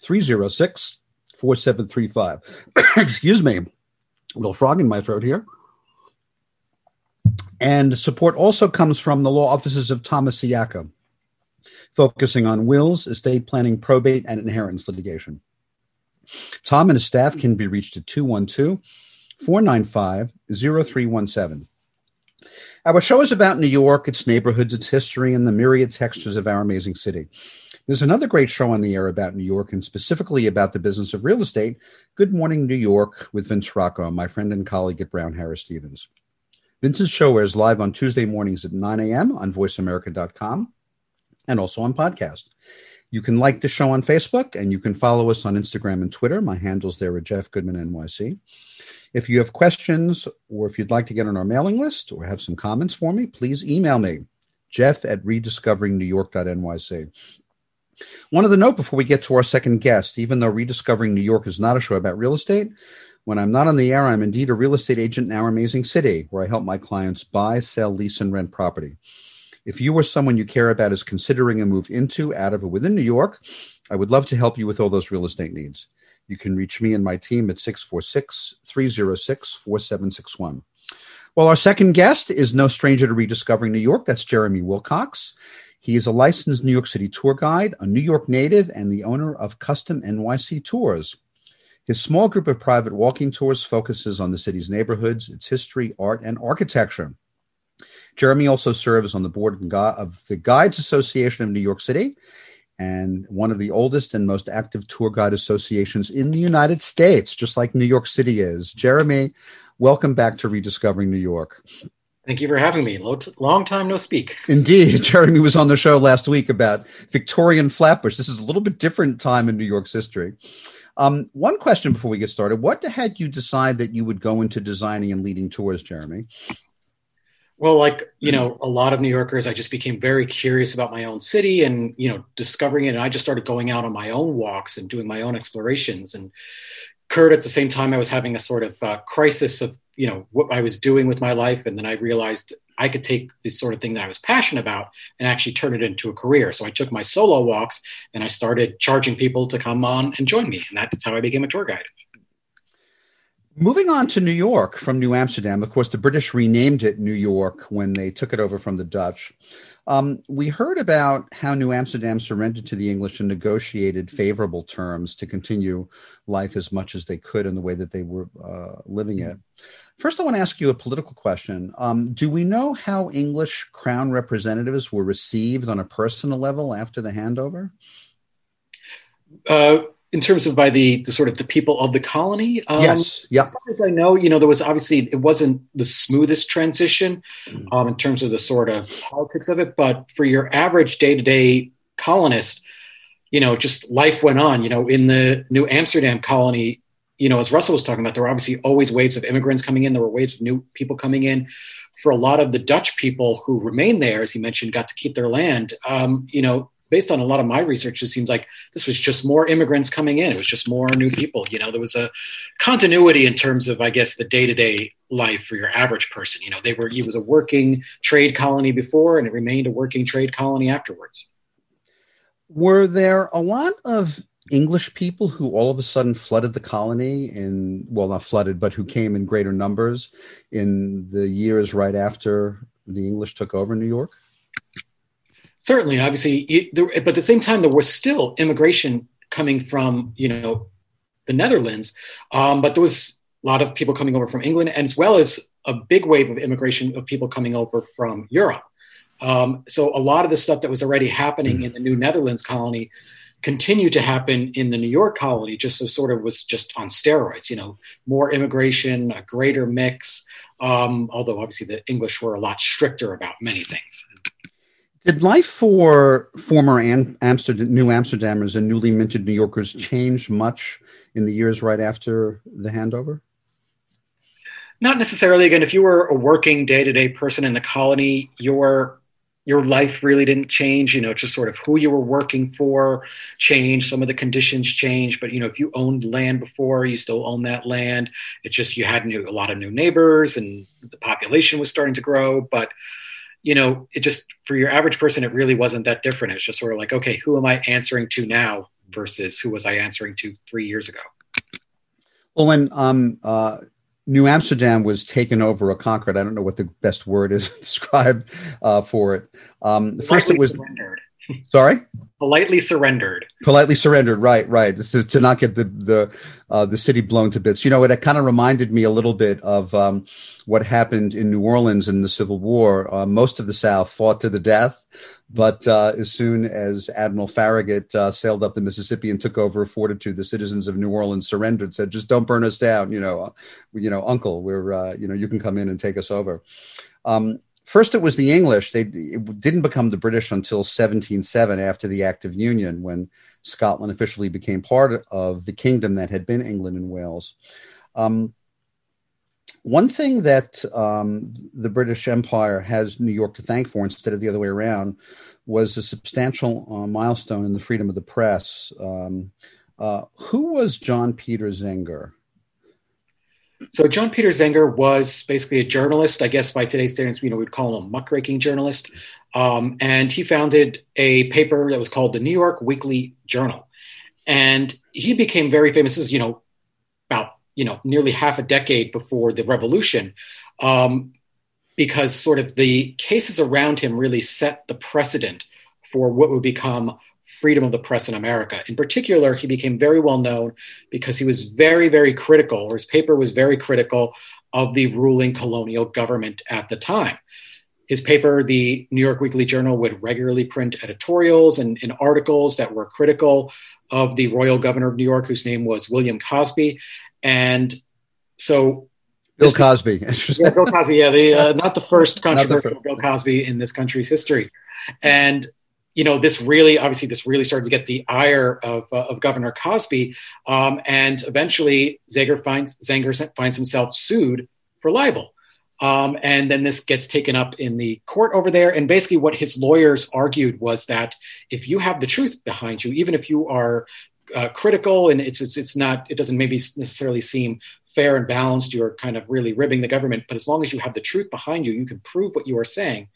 Speaker 1: 306 4735. Excuse me, a little frog in my throat here. And support also comes from the law offices of Thomas Siaka, focusing on wills, estate planning, probate, and inheritance litigation. Tom and his staff can be reached at 212 495 0317. Our show is about New York, its neighborhoods, its history, and the myriad textures of our amazing city. There's another great show on the air about New York and specifically about the business of real estate. Good Morning New York with Vince Rocco, my friend and colleague at Brown Harris Stevens. Vince's show airs live on Tuesday mornings at 9 a.m. on voiceamerica.com and also on podcast. You can like the show on Facebook and you can follow us on Instagram and Twitter. My handle's there at Jeff Goodman NYC. If you have questions or if you'd like to get on our mailing list or have some comments for me, please email me, jeff at rediscoveringnewyork.nyc. One other note before we get to our second guest, even though Rediscovering New York is not a show about real estate, when I'm not on the air, I'm indeed a real estate agent in our amazing city where I help my clients buy, sell, lease, and rent property. If you or someone you care about is considering a move into, out of, or within New York, I would love to help you with all those real estate needs. You can reach me and my team at 646 306 4761. Well, our second guest is no stranger to rediscovering New York. That's Jeremy Wilcox. He is a licensed New York City tour guide, a New York native, and the owner of Custom NYC Tours. His small group of private walking tours focuses on the city's neighborhoods, its history, art, and architecture. Jeremy also serves on the board of the Guides Association of New York City and one of the oldest and most active tour guide associations in the United States, just like New York City is. Jeremy, welcome back to Rediscovering New York.
Speaker 5: Thank you for having me. Long time no speak.
Speaker 1: Indeed. Jeremy was on the show last week about Victorian Flatbush. This is a little bit different time in New York's history. Um, one question before we get started What had you decide that you would go into designing and leading tours, Jeremy?
Speaker 5: Well, like, you know, a lot of New Yorkers, I just became very curious about my own city and, you know, discovering it. And I just started going out on my own walks and doing my own explorations. And Kurt, at the same time, I was having a sort of uh, crisis of, you know, what I was doing with my life. And then I realized I could take this sort of thing that I was passionate about and actually turn it into a career. So I took my solo walks and I started charging people to come on and join me. And that's how I became a tour guide.
Speaker 1: Moving on to New York from New Amsterdam, of course, the British renamed it New York when they took it over from the Dutch. Um, we heard about how New Amsterdam surrendered to the English and negotiated favorable terms to continue life as much as they could in the way that they were uh, living it. First, I want to ask you a political question. Um, do we know how English crown representatives were received on a personal level after the handover?
Speaker 5: Uh, in terms of by the, the sort of the people of the colony.
Speaker 1: Um, yes. Yeah.
Speaker 5: As far as I know, you know, there was obviously it wasn't the smoothest transition mm. um, in terms of the sort of politics of it, but for your average day to day colonist, you know, just life went on. You know, in the New Amsterdam colony, you know, as Russell was talking about, there were obviously always waves of immigrants coming in. There were waves of new people coming in. For a lot of the Dutch people who remained there, as he mentioned, got to keep their land. Um, you know, based on a lot of my research, it seems like this was just more immigrants coming in. It was just more new people. You know, there was a continuity in terms of, I guess, the day to day life for your average person. You know, they were, it was a working trade colony before, and it remained a working trade colony afterwards.
Speaker 1: Were there a lot of English people who all of a sudden flooded the colony in, well, not flooded, but who came in greater numbers in the years right after the English took over New York?
Speaker 5: Certainly obviously there, but at the same time there was still immigration coming from you know the netherlands um, but there was a lot of people coming over from england as well as a big wave of immigration of people coming over from europe um, so a lot of the stuff that was already happening mm-hmm. in the new netherlands colony continued to happen in the new york colony just so sort of was just on steroids you know more immigration a greater mix um, although obviously the english were a lot stricter about many things
Speaker 1: did life for former Amsterdam, New Amsterdamers and newly minted New Yorkers change much in the years right after the handover?
Speaker 5: Not necessarily. Again, if you were a working day to day person in the colony, your your life really didn't change. You know, just sort of who you were working for changed. Some of the conditions changed, but you know, if you owned land before, you still own that land. It's just you had new a lot of new neighbors, and the population was starting to grow. But you know, it just for your average person, it really wasn't that different. It's just sort of like, okay, who am I answering to now versus who was I answering to three years ago?
Speaker 1: Well, when um, uh, New Amsterdam was taken over or conquered. I don't know what the best word is described uh, for it. Um, first, it was surrendered. Sorry,
Speaker 5: politely surrendered.
Speaker 1: Politely surrendered. Right, right. To, to not get the the uh, the city blown to bits. You know, it, it kind of reminded me a little bit of um, what happened in New Orleans in the Civil War. Uh, most of the South fought to the death but uh, as soon as Admiral Farragut uh, sailed up the Mississippi and took over Fortitude, the citizens of New Orleans surrendered, said, "Just don't burn us down, you know, uh, you know, Uncle. We're, uh, you know, you can come in and take us over." Um, first, it was the English. They it didn't become the British until 1707, after the Act of Union, when Scotland officially became part of the kingdom that had been England and Wales. Um, one thing that um, the British Empire has New York to thank for instead of the other way around was a substantial uh, milestone in the freedom of the press. Um, uh, who was John Peter Zenger?
Speaker 5: So John Peter Zenger was basically a journalist, I guess by today's standards, you know, we'd call him a muckraking journalist. Um, and he founded a paper that was called the New York Weekly Journal. And he became very famous. Is, you know, about you know nearly half a decade before the revolution um, because sort of the cases around him really set the precedent for what would become freedom of the press in America. In particular, he became very well known because he was very, very critical, or his paper was very critical of the ruling colonial government at the time. His paper, the New York Weekly Journal, would regularly print editorials and, and articles that were critical of the royal governor of New York, whose name was William Cosby. And so
Speaker 1: Bill Cosby.
Speaker 5: yeah, Bill Cosby. Yeah, the uh, not the first controversial the Bill Cosby in this country's history, and you know this really, obviously, this really started to get the ire of, uh, of Governor Cosby, um, and eventually Zenger finds Zenger finds himself sued for libel, um, and then this gets taken up in the court over there. And basically, what his lawyers argued was that if you have the truth behind you, even if you are uh, critical and it's, it's it's not it doesn't maybe necessarily seem fair and balanced you're kind of really ribbing the government but as long as you have the truth behind you you can prove what you are saying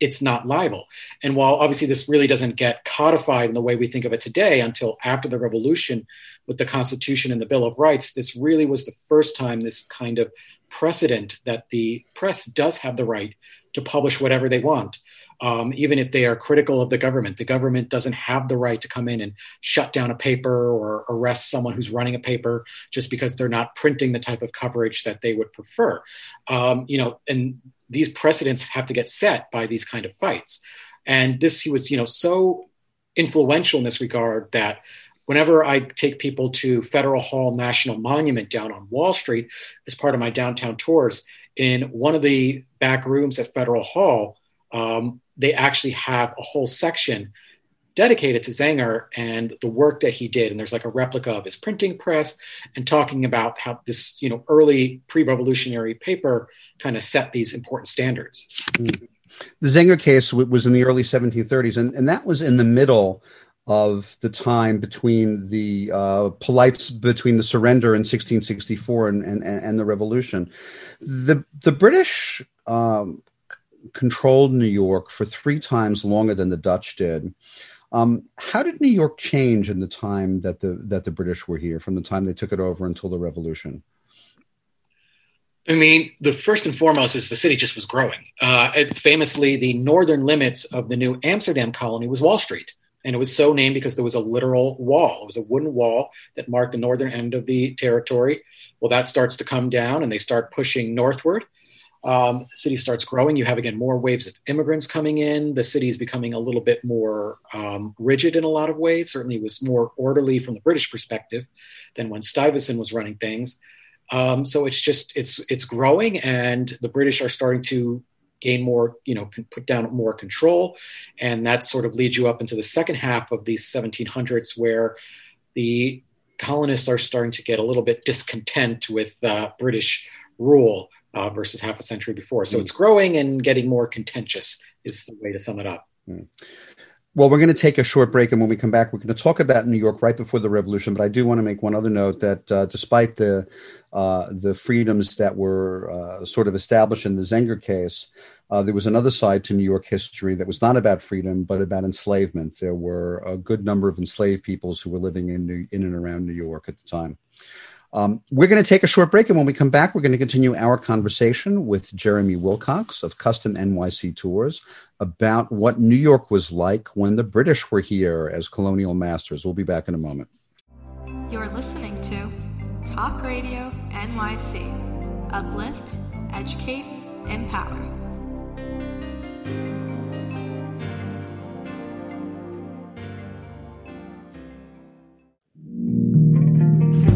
Speaker 5: it's not libel and while obviously this really doesn't get codified in the way we think of it today until after the revolution with the constitution and the bill of rights this really was the first time this kind of precedent that the press does have the right to publish whatever they want um, even if they are critical of the government. The government doesn't have the right to come in and shut down a paper or arrest someone who's running a paper just because they're not printing the type of coverage that they would prefer. Um, you know, and these precedents have to get set by these kind of fights. And this, he was, you know, so influential in this regard that whenever I take people to Federal Hall National Monument down on Wall Street as part of my downtown tours, in one of the back rooms at Federal Hall, um, they actually have a whole section dedicated to Zenger and the work that he did. And there's like a replica of his printing press and talking about how this, you know, early pre-revolutionary paper kind of set these important standards.
Speaker 1: The Zenger case was in the early 1730s, and, and that was in the middle of the time between the uh, polites between the surrender in 1664 and, and, and the revolution. The the British um, controlled New York for three times longer than the Dutch did. Um, how did New York change in the time that the that the British were here, from the time they took it over until the Revolution?
Speaker 5: I mean, the first and foremost is the city just was growing. Uh, famously, the northern limits of the New Amsterdam colony was Wall Street, and it was so named because there was a literal wall. It was a wooden wall that marked the northern end of the territory. Well, that starts to come down, and they start pushing northward um, city starts growing. You have again more waves of immigrants coming in. The city is becoming a little bit more um, rigid in a lot of ways. Certainly, was more orderly from the British perspective than when Stuyvesant was running things. Um, so it's just it's it's growing, and the British are starting to gain more, you know, put down more control, and that sort of leads you up into the second half of these 1700s, where the colonists are starting to get a little bit discontent with uh, British rule uh, versus half a century before. So mm. it's growing and getting more contentious, is the way to sum it up. Mm.
Speaker 1: Well, we're going to take a short break, and when we come back, we're going to talk about New York right before the revolution. But I do want to make one other note that uh, despite the uh, the freedoms that were uh, sort of established in the Zenger case, uh, there was another side to New York history that was not about freedom, but about enslavement. There were a good number of enslaved peoples who were living in New, in and around New York at the time. Um, we're going to take a short break, and when we come back, we're going to continue our conversation with Jeremy Wilcox of Custom NYC Tours about what New York was like when the British were here as colonial masters. We'll be back in a moment.
Speaker 3: You're listening to Talk Radio NYC. Uplift, educate, empower.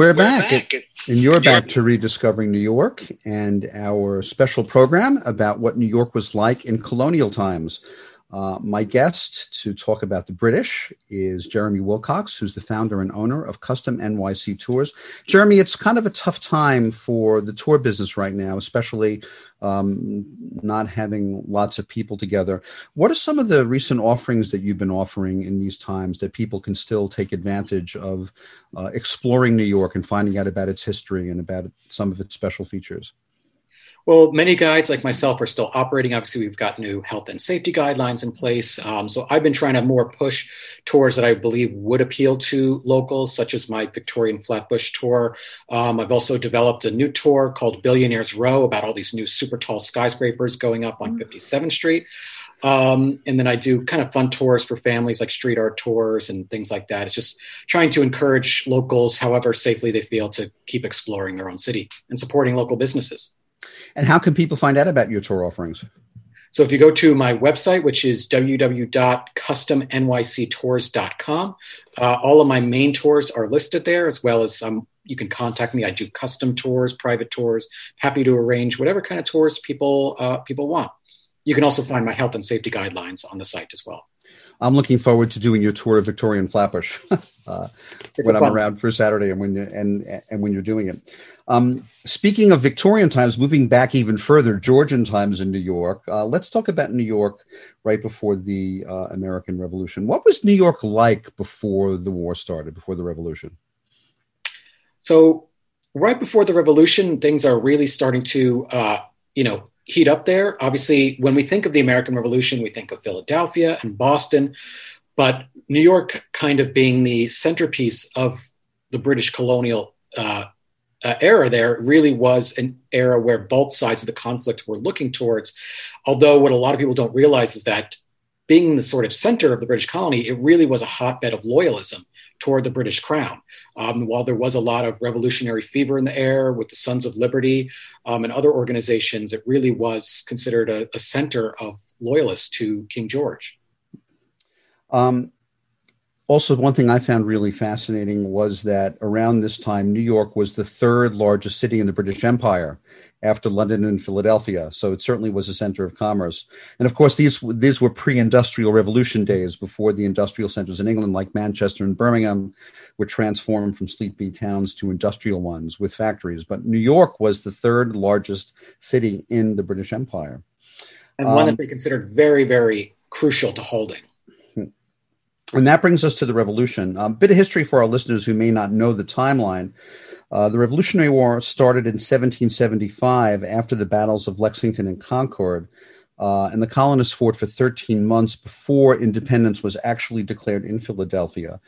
Speaker 1: We're, We're back. back. And you're back to Rediscovering New York and our special program about what New York was like in colonial times. Uh, my guest to talk about the British is Jeremy Wilcox, who's the founder and owner of Custom NYC Tours. Jeremy, it's kind of a tough time for the tour business right now, especially um, not having lots of people together. What are some of the recent offerings that you've been offering in these times that people can still take advantage of uh, exploring New York and finding out about its history and about some of its special features?
Speaker 5: Well, many guides like myself are still operating. Obviously, we've got new health and safety guidelines in place. Um, so I've been trying to more push tours that I believe would appeal to locals, such as my Victorian Flatbush tour. Um, I've also developed a new tour called Billionaires Row about all these new super tall skyscrapers going up on 57th mm-hmm. Street. Um, and then I do kind of fun tours for families like street art tours and things like that. It's just trying to encourage locals, however safely they feel, to keep exploring their own city and supporting local businesses.
Speaker 1: And how can people find out about your tour offerings?
Speaker 5: So if you go to my website, which is www.customnyctours.com, uh, all of my main tours are listed there, as well as um, you can contact me. I do custom tours, private tours. Happy to arrange whatever kind of tours people uh, people want. You can also find my health and safety guidelines on the site as well.
Speaker 1: I'm looking forward to doing your tour of Victorian Flatbush uh, when I'm around for Saturday and when you, and and when you're doing it. Um, speaking of Victorian times, moving back even further, Georgian times in New York. Uh, let's talk about New York right before the uh, American Revolution. What was New York like before the war started, before the Revolution?
Speaker 5: So, right before the Revolution, things are really starting to, uh, you know, heat up there. Obviously, when we think of the American Revolution, we think of Philadelphia and Boston, but New York kind of being the centerpiece of the British colonial uh, uh, era there really was an era where both sides of the conflict were looking towards. Although, what a lot of people don't realize is that being the sort of center of the British colony, it really was a hotbed of loyalism toward the British crown. Um, while there was a lot of revolutionary fever in the air with the Sons of Liberty um, and other organizations, it really was considered a, a center of loyalists to King George.
Speaker 1: Um, also, one thing I found really fascinating was that around this time, New York was the third largest city in the British Empire after London and Philadelphia. So it certainly was a center of commerce. And of course, these these were pre-industrial revolution days before the industrial centers in England, like Manchester and Birmingham, were transformed from sleepy towns to industrial ones with factories. But New York was the third largest city in the British Empire,
Speaker 5: and one um, that they considered very, very crucial to holding.
Speaker 1: And that brings us to the revolution. A bit of history for our listeners who may not know the timeline. Uh, the Revolutionary War started in 1775 after the battles of Lexington and Concord, uh, and the colonists fought for 13 months before independence was actually declared in Philadelphia.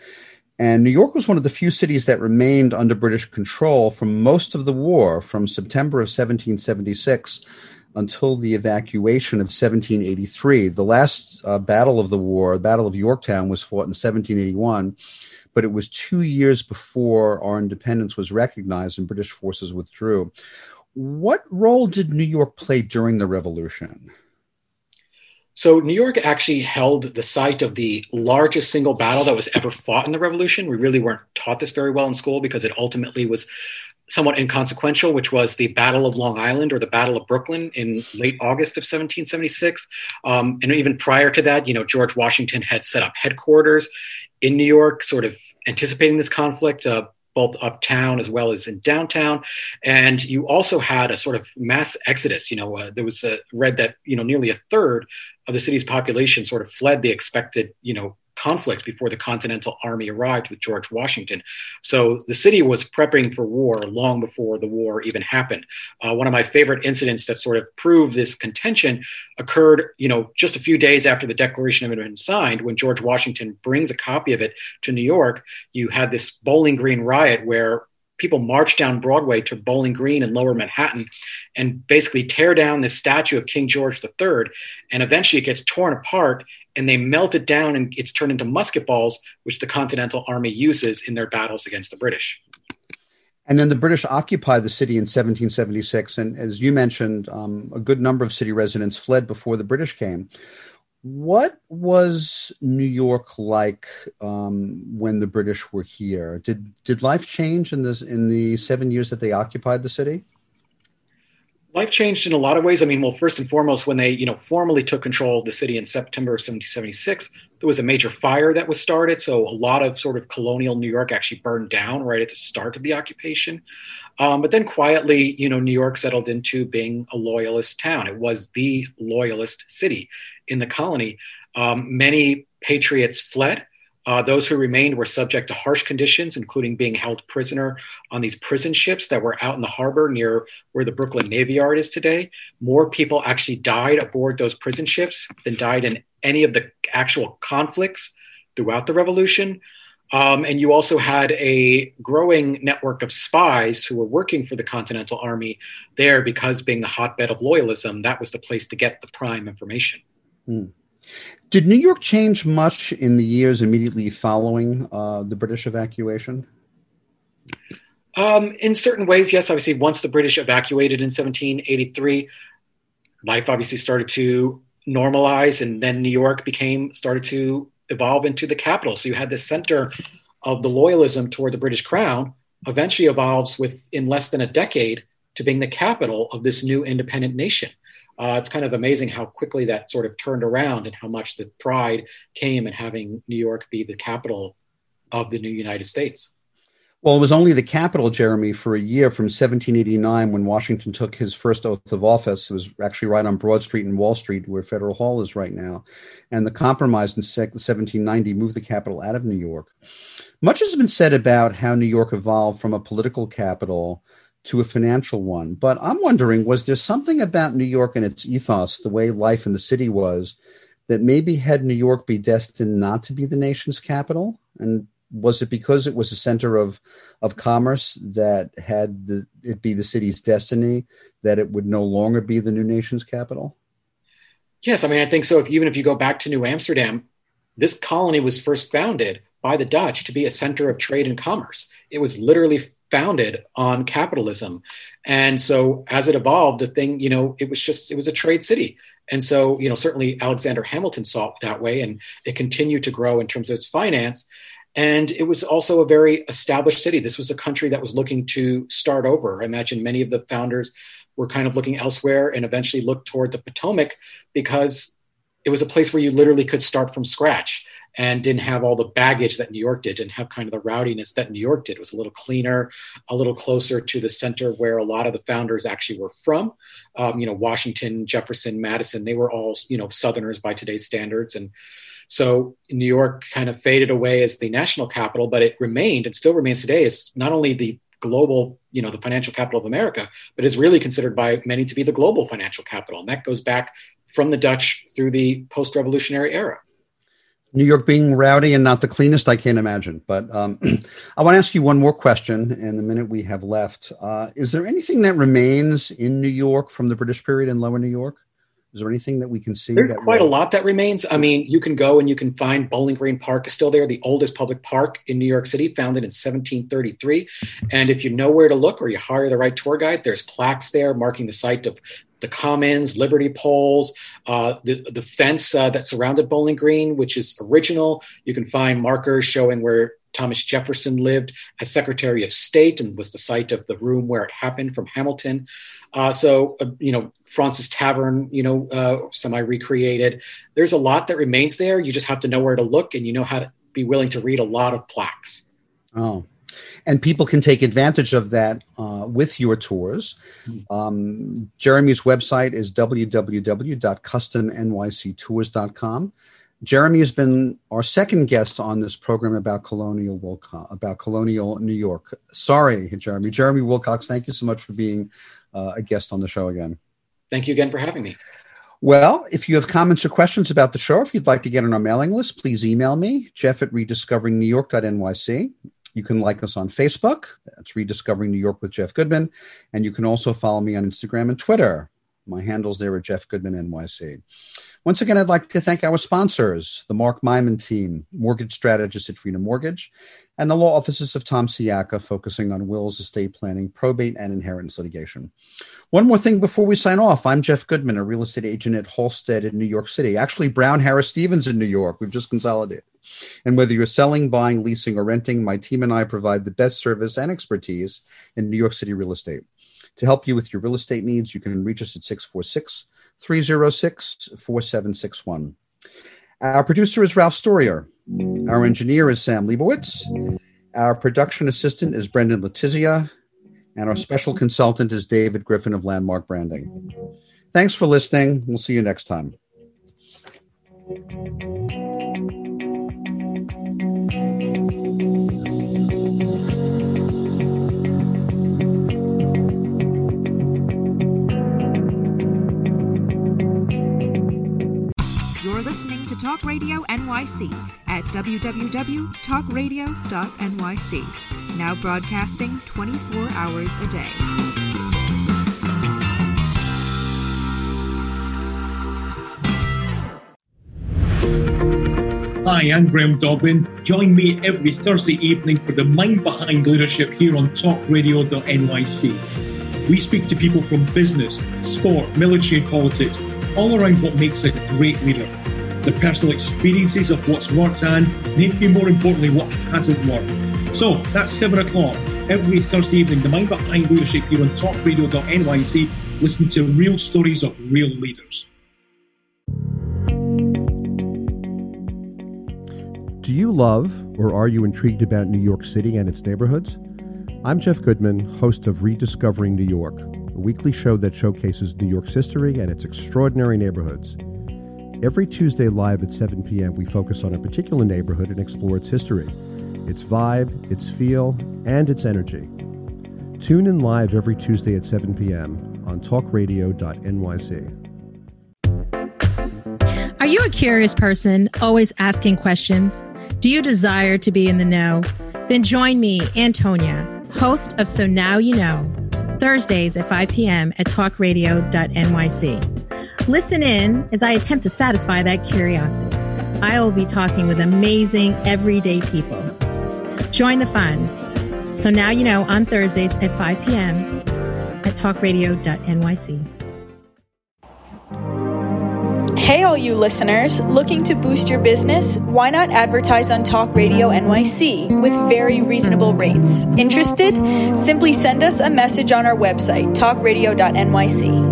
Speaker 1: And New York was one of the few cities that remained under British control for most of the war, from September of 1776 until the evacuation of 1783. The last uh, battle of the war, the Battle of Yorktown, was fought in 1781, but it was two years before our independence was recognized and British forces withdrew. What role did New York play during the Revolution?
Speaker 5: So, New York actually held the site of the largest single battle that was ever fought in the Revolution. We really weren't taught this very well in school because it ultimately was somewhat inconsequential, which was the Battle of Long Island or the Battle of Brooklyn in late August of 1776. Um, and even prior to that, you know, George Washington had set up headquarters in New York, sort of anticipating this conflict. Uh, both uptown as well as in downtown. And you also had a sort of mass exodus. You know, uh, there was a, read that, you know, nearly a third of the city's population sort of fled the expected, you know, conflict before the Continental Army arrived with George Washington. So the city was prepping for war long before the war even happened. Uh, one of my favorite incidents that sort of proved this contention occurred, you know, just a few days after the Declaration had been signed, when George Washington brings a copy of it to New York. You had this Bowling Green riot where people march down Broadway to Bowling Green in lower Manhattan and basically tear down this statue of King George III. And eventually it gets torn apart and they melt it down and it's turned into musket balls, which the Continental Army uses in their battles against the British.
Speaker 1: And then the British occupied the city in 1776. And as you mentioned, um, a good number of city residents fled before the British came. What was New York like um, when the British were here? Did did life change in this in the seven years that they occupied the city?
Speaker 5: Life changed in a lot of ways. I mean, well, first and foremost, when they, you know, formally took control of the city in September of 1776, there was a major fire that was started. So a lot of sort of colonial New York actually burned down right at the start of the occupation. Um, but then quietly, you know, New York settled into being a loyalist town. It was the loyalist city in the colony. Um, many patriots fled. Uh, those who remained were subject to harsh conditions, including being held prisoner on these prison ships that were out in the harbor near where the Brooklyn Navy Yard is today. More people actually died aboard those prison ships than died in any of the actual conflicts throughout the revolution. Um, and you also had a growing network of spies who were working for the Continental Army there because being the hotbed of loyalism, that was the place to get the prime information.
Speaker 1: Hmm. Did New York change much in the years immediately following uh, the British evacuation?
Speaker 5: Um, in certain ways, yes. Obviously, once the British evacuated in 1783, life obviously started to normalize, and then New York became started to evolve into the capital. So you had this center of the loyalism toward the British Crown eventually evolves within less than a decade to being the capital of this new independent nation uh, it's kind of amazing how quickly that sort of turned around and how much the pride came in having New York be the capital of the new United States.
Speaker 1: Well, it was only the capital, Jeremy, for a year from 1789 when Washington took his first oath of office. It was actually right on Broad Street and Wall Street, where Federal Hall is right now. And the compromise in 1790 moved the capital out of New York. Much has been said about how New York evolved from a political capital to a financial one. But I'm wondering, was there something about New York and its ethos, the way life in the city was, that maybe had New York be destined not to be the nation's capital? And was it because it was a center of of commerce that had the, it be the city's destiny that it would no longer be the new nation's capital?
Speaker 5: Yes, I mean I think so. If even if you go back to New Amsterdam, this colony was first founded by the Dutch to be a center of trade and commerce. It was literally founded on capitalism. And so as it evolved, the thing, you know, it was just, it was a trade city. And so, you know, certainly Alexander Hamilton saw it that way and it continued to grow in terms of its finance. And it was also a very established city. This was a country that was looking to start over. I imagine many of the founders were kind of looking elsewhere and eventually looked toward the Potomac because it was a place where you literally could start from scratch and didn't have all the baggage that New York did, didn't have kind of the rowdiness that New York did. It was a little cleaner, a little closer to the center where a lot of the founders actually were from. Um, you know, Washington, Jefferson, Madison, they were all, you know, Southerners by today's standards. And so New York kind of faded away as the national capital, but it remained and still remains today as not only the global, you know, the financial capital of America, but is really considered by many to be the global financial capital. And that goes back from the Dutch through the post revolutionary era.
Speaker 1: New York being rowdy and not the cleanest, I can't imagine. But um, I want to ask you one more question in the minute we have left. Uh, is there anything that remains in New York from the British period in Lower New York? Is there anything that we can see?
Speaker 5: There's quite a lot that remains. I mean, you can go and you can find Bowling Green Park is still there, the oldest public park in New York City, founded in 1733. And if you know where to look or you hire the right tour guide, there's plaques there marking the site of the Commons, Liberty Poles, uh, the the fence uh, that surrounded Bowling Green, which is original. You can find markers showing where Thomas Jefferson lived as Secretary of State and was the site of the room where it happened from Hamilton. Uh, so, uh, you know, Fraunces Tavern, you know, uh, semi recreated. There's a lot that remains there. You just have to know where to look and you know how to be willing to read a lot of plaques.
Speaker 1: Oh, and people can take advantage of that uh, with your tours. Um, Jeremy's website is www.customnyctours.com. Jeremy has been our second guest on this program about colonial Wilcox, about colonial New York. Sorry, Jeremy. Jeremy Wilcox, thank you so much for being uh, a guest on the show again.
Speaker 5: Thank you again for having me.
Speaker 1: Well, if you have comments or questions about the show, if you'd like to get on our mailing list, please email me, jeff at rediscoveringnewyork.nyc. You can like us on Facebook. That's Rediscovering New York with Jeff Goodman. And you can also follow me on Instagram and Twitter. My handles there are Jeff Goodman NYC. Once again, I'd like to thank our sponsors, the Mark Myman team, mortgage strategist at Freedom Mortgage, and the law offices of Tom Siaka, focusing on wills, estate planning, probate, and inheritance litigation. One more thing before we sign off. I'm Jeff Goodman, a real estate agent at Halstead in New York City. Actually, Brown Harris Stevens in New York. We've just consolidated. And whether you're selling, buying, leasing, or renting, my team and I provide the best service and expertise in New York City real estate. To help you with your real estate needs, you can reach us at 646 306 4761. Our producer is Ralph Storier. Our engineer is Sam Leibowitz. Our production assistant is Brendan Letizia. And our special consultant is David Griffin of Landmark Branding. Thanks for listening. We'll see you next time.
Speaker 3: Talk Radio NYC at www.talkradio.nyc. Now broadcasting 24 hours a day.
Speaker 6: Hi, I'm Graham Dobbin. Join me every Thursday evening for the Mind Behind Leadership here on talkradio.nyc. We speak to people from business, sport, military, and politics, all around what makes a great leader. The personal experiences of what's worked and, maybe more importantly, what hasn't worked. So that's 7 o'clock every Thursday evening, the Mind Behind Leadership here on talkradio.nyc. Listen to real stories of real leaders.
Speaker 7: Do you love or are you intrigued about New York City and its neighborhoods? I'm Jeff Goodman, host of Rediscovering New York, a weekly show that showcases New York's history and its extraordinary neighborhoods. Every Tuesday live at 7 p.m., we focus on a particular neighborhood and explore its history, its vibe, its feel, and its energy. Tune in live every Tuesday at 7 p.m. on talkradio.nyc.
Speaker 8: Are you a curious person, always asking questions? Do you desire to be in the know? Then join me, Antonia, host of So Now You Know, Thursdays at 5 p.m. at talkradio.nyc. Listen in as I attempt to satisfy that curiosity. I will be talking with amazing, everyday people. Join the fun. So Now You Know on Thursdays at 5 p.m. at talkradio.nyc.
Speaker 9: Hey, all you listeners, looking to boost your business? Why not advertise on Talk Radio NYC with very reasonable rates? Interested? Simply send us a message on our website, talkradio.nyc.